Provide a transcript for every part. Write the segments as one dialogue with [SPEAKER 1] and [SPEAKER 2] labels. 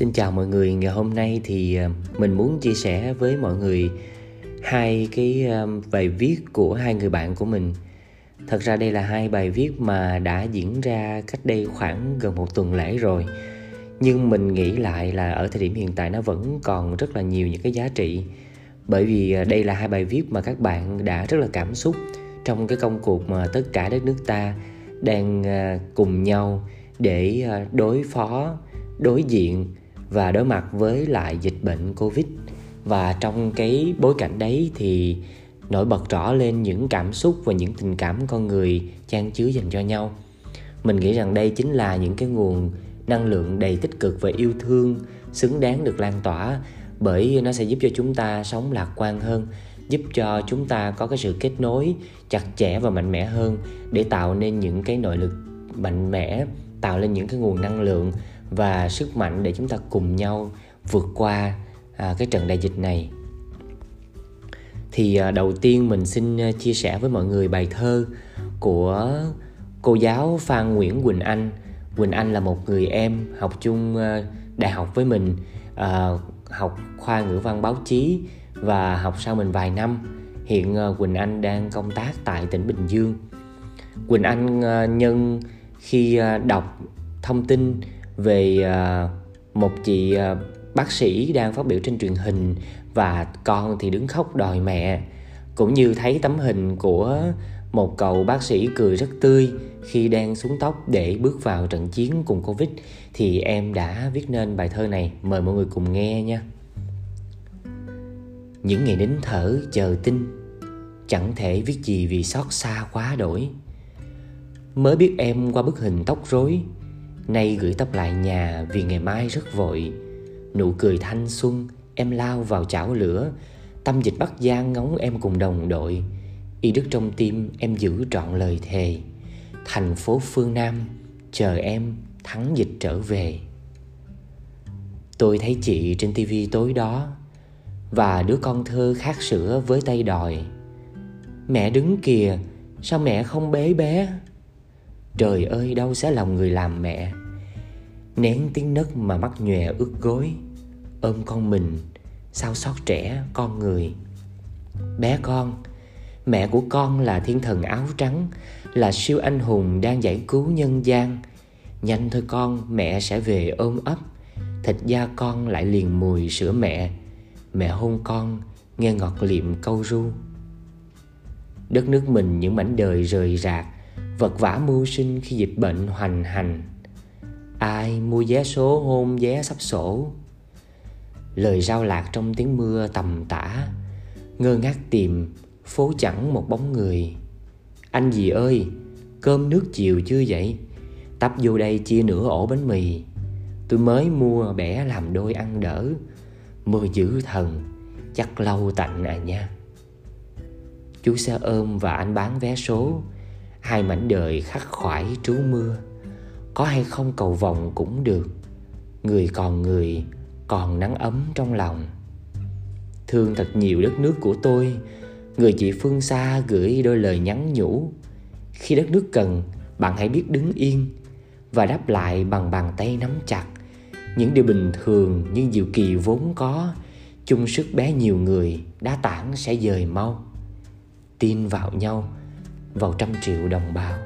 [SPEAKER 1] Xin chào mọi người, ngày hôm nay thì ờ, mình muốn chia sẻ với mọi người hai cái ờ, bài viết của hai người bạn của mình. Thật ra đây là hai bài viết mà đã diễn ra cách đây khoảng gần một tuần lễ rồi. Nhưng mình nghĩ lại là ở thời điểm hiện tại nó vẫn còn rất là nhiều những cái giá trị. Bởi vì ờ, đây là hai bài viết mà các bạn đã rất là cảm xúc trong cái công cuộc mà tất cả đất nước ta đang cùng nhau để đối phó đối diện và đối mặt với lại dịch bệnh covid. Và trong cái bối cảnh đấy thì nổi bật rõ lên những cảm xúc và những tình cảm con người trang chứa dành cho nhau. Mình nghĩ rằng đây chính là những cái nguồn năng lượng đầy tích cực và yêu thương, xứng đáng được lan tỏa, bởi nó sẽ giúp cho chúng ta sống lạc quan hơn, giúp cho chúng ta có cái sự kết nối chặt chẽ và mạnh mẽ hơn để tạo nên những cái nội lực mạnh mẽ, tạo lên những cái nguồn năng lượng và sức mạnh để chúng ta cùng nhau vượt qua à, cái trận đại dịch này. Thì à, đầu tiên mình xin à, chia sẻ với mọi người bài thơ của cô giáo Phan Nguyễn Quỳnh Anh. Quỳnh Anh là một người em học chung à, đại học với mình à, học khoa ngữ văn báo chí và học sau mình vài năm. Hiện à, Quỳnh Anh đang công tác tại tỉnh Bình Dương. Quỳnh Anh à, nhân khi à, đọc thông tin về à, một chị à, bác sĩ đang phát biểu trên truyền hình và con thì đứng khóc đòi mẹ cũng như thấy tấm hình của một cậu bác sĩ cười rất tươi khi đang xuống tóc để bước vào trận chiến cùng Covid, thì em đã viết nên bài thơ này mời mọi người cùng nghe nha. Những ngày nín thở chờ tin, chẳng thể viết gì vì xót xa quá đổi. Mới biết em qua bức hình tóc rối Nay gửi tóc lại nhà vì ngày mai rất vội. Nụ cười thanh xuân, em lao vào chảo lửa. Tâm dịch Bắc Giang ngóng em cùng đồng đội. Y đức trong tim em giữ trọn lời thề. Thành phố phương Nam, chờ em thắng dịch trở về. Tôi thấy chị trên tivi tối đó, Và đứa con thơ khát sữa với tay đòi. Mẹ đứng kìa, Sao mẹ không bế bé? Trời ơi đâu sẽ lòng người làm mẹ. Nén tiếng nấc mà mắt nhòe ướt gối. Ôm con mình, Sao xót trẻ con người. Bé con, Mẹ của con là thiên thần áo trắng, Là siêu anh hùng đang giải cứu nhân gian. Nhanh thôi con, mẹ sẽ về ôm ấp. Thịt da con lại liền mùi sữa mẹ. Mẹ hôn con, nghe ngọt liệm câu ru. Đất nước mình những mảnh đời rời rạc, Vật vã mưu sinh khi dịch bệnh hoành hành. Ai mua vé số hôn vé sắp sổ? Lời rao lạc trong tiếng mưa tầm tã, Ngơ ngác tìm, Phố chẳng một bóng người. Anh gì ơi, Cơm nước chiều chưa vậy? Tấp vô đây chia nửa ổ bánh mì. Tôi mới mua bẻ làm đôi ăn đỡ. Mưa dữ thần, Chắc lâu tạnh à nha. Chú xe ôm và anh bán vé số. Hai mảnh đời khắc khoải trú mưa có hay không cầu vòng cũng được. Người còn người, còn nắng ấm trong lòng. Thương thật nhiều đất nước của tôi, người chị phương xa gửi đôi lời nhắn nhủ. Khi đất nước cần, bạn hãy biết đứng yên và đáp lại bằng bàn tay nắm chặt. Những điều bình thường nhưng diệu kỳ vốn có, chung sức bé nhiều người, đá tảng sẽ dời mau. Tin vào nhau, vào trăm triệu đồng bào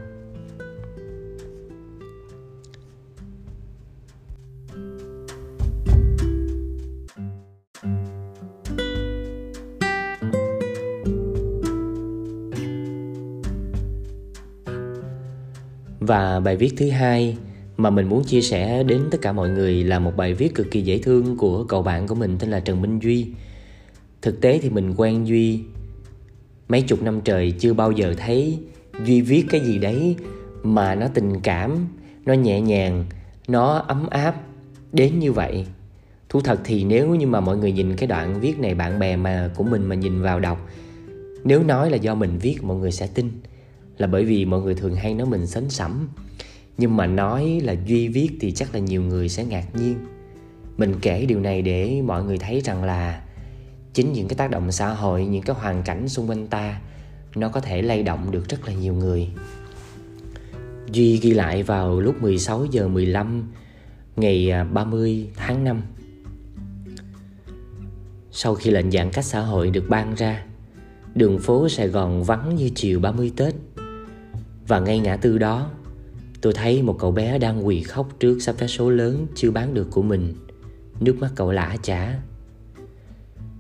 [SPEAKER 1] Và bài viết thứ hai mà mình muốn chia sẻ đến tất cả mọi người là một bài viết cực kỳ dễ thương của cậu bạn của mình tên là Trần Minh Duy. Thực tế thì mình quen Duy mấy chục năm trời chưa bao giờ thấy Duy viết cái gì đấy mà nó tình cảm, nó nhẹ nhàng, nó ấm áp đến như vậy. Thú thật thì nếu như mà mọi người nhìn cái đoạn viết này bạn bè mà của mình mà nhìn vào đọc nếu nói là do mình viết mọi người sẽ tin là bởi vì mọi người thường hay nói mình sến sẩm. Nhưng mà nói là duy viết thì chắc là nhiều người sẽ ngạc nhiên. Mình kể điều này để mọi người thấy rằng là chính những cái tác động xã hội, những cái hoàn cảnh xung quanh ta, nó có thể lay động được rất là nhiều người. Duy ghi lại vào lúc 16 giờ 15 ngày à, 30 tháng 5 Sau khi lệnh giãn cách xã hội được ban ra, Đường phố Sài Gòn vắng như chiều 30 Tết. Và ngay ngã tư đó, Tôi thấy một cậu bé đang quỳ khóc trước sắp vé số lớn chưa bán được của mình. Nước mắt cậu lã chả.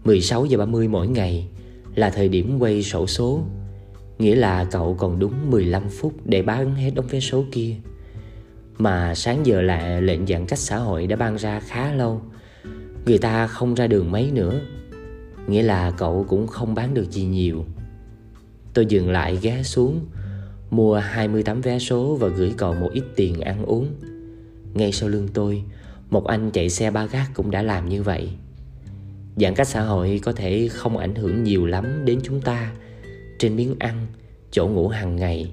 [SPEAKER 1] 16 giờ 30 mỗi ngày là thời điểm quay sổ số, Nghĩa là cậu còn đúng 15 phút để bán hết đống vé số kia. Mà sáng giờ là lệnh giãn cách xã hội đã ban ra khá lâu, Người ta không ra đường mấy nữa, Nghĩa là cậu cũng không bán được gì nhiều. Tôi dừng lại ghé xuống Mua 28 vé số và gửi cậu một ít tiền ăn uống. Ngay sau lưng tôi Một anh chạy xe ba gác cũng đã làm như vậy. Giãn cách xã hội có thể không ảnh hưởng nhiều lắm đến chúng ta. Trên miếng ăn, chỗ ngủ hàng ngày.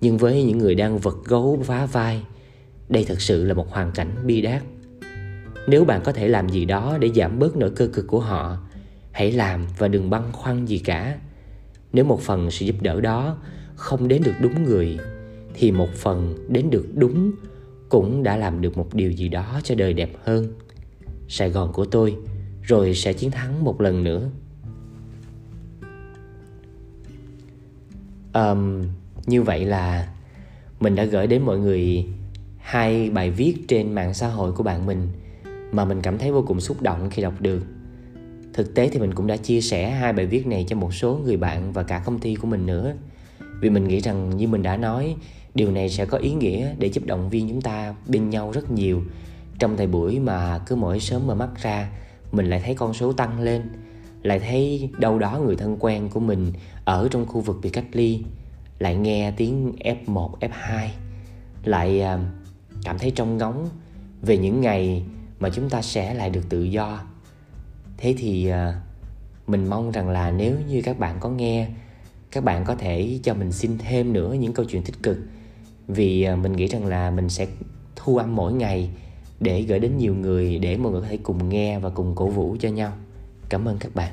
[SPEAKER 1] Nhưng với những người đang vật gấu vá vai Đây thật sự là một hoàn cảnh bi đát. Nếu bạn có thể làm gì đó để giảm bớt nỗi cơ cực của họ Hãy làm và đừng băn khoăn gì cả. Nếu một phần sự giúp đỡ đó không đến được đúng người Thì một phần đến được đúng Cũng đã làm được một điều gì đó cho đời đẹp hơn. Sài Gòn của tôi rồi sẽ chiến thắng một lần nữa. Um, như vậy là mình đã gửi đến mọi người hai bài viết trên mạng xã hội của bạn mình mà mình cảm thấy vô cùng xúc động khi đọc được. Thực tế thì mình cũng đã chia sẻ hai bài viết này cho một số người bạn và cả công ty của mình nữa vì mình nghĩ rằng như mình đã nói điều này sẽ có ý nghĩa để giúp động viên chúng ta bên nhau rất nhiều. Trong thời buổi mà cứ mỗi sớm mở mắt ra mình lại thấy con số tăng lên lại thấy đâu đó người thân quen của mình ở trong khu vực bị cách ly lại nghe tiếng F1, F2 lại à, cảm thấy trong ngóng về những ngày mà chúng ta sẽ lại được tự do. Thế thì à, mình mong rằng là nếu như các bạn có nghe các bạn có thể cho mình xin thêm nữa những câu chuyện tích cực. Vì à, mình nghĩ rằng là mình sẽ thu âm mỗi ngày để gửi đến nhiều người để mọi người có thể cùng nghe và cùng cổ vũ cho nhau. Cảm ơn các bạn.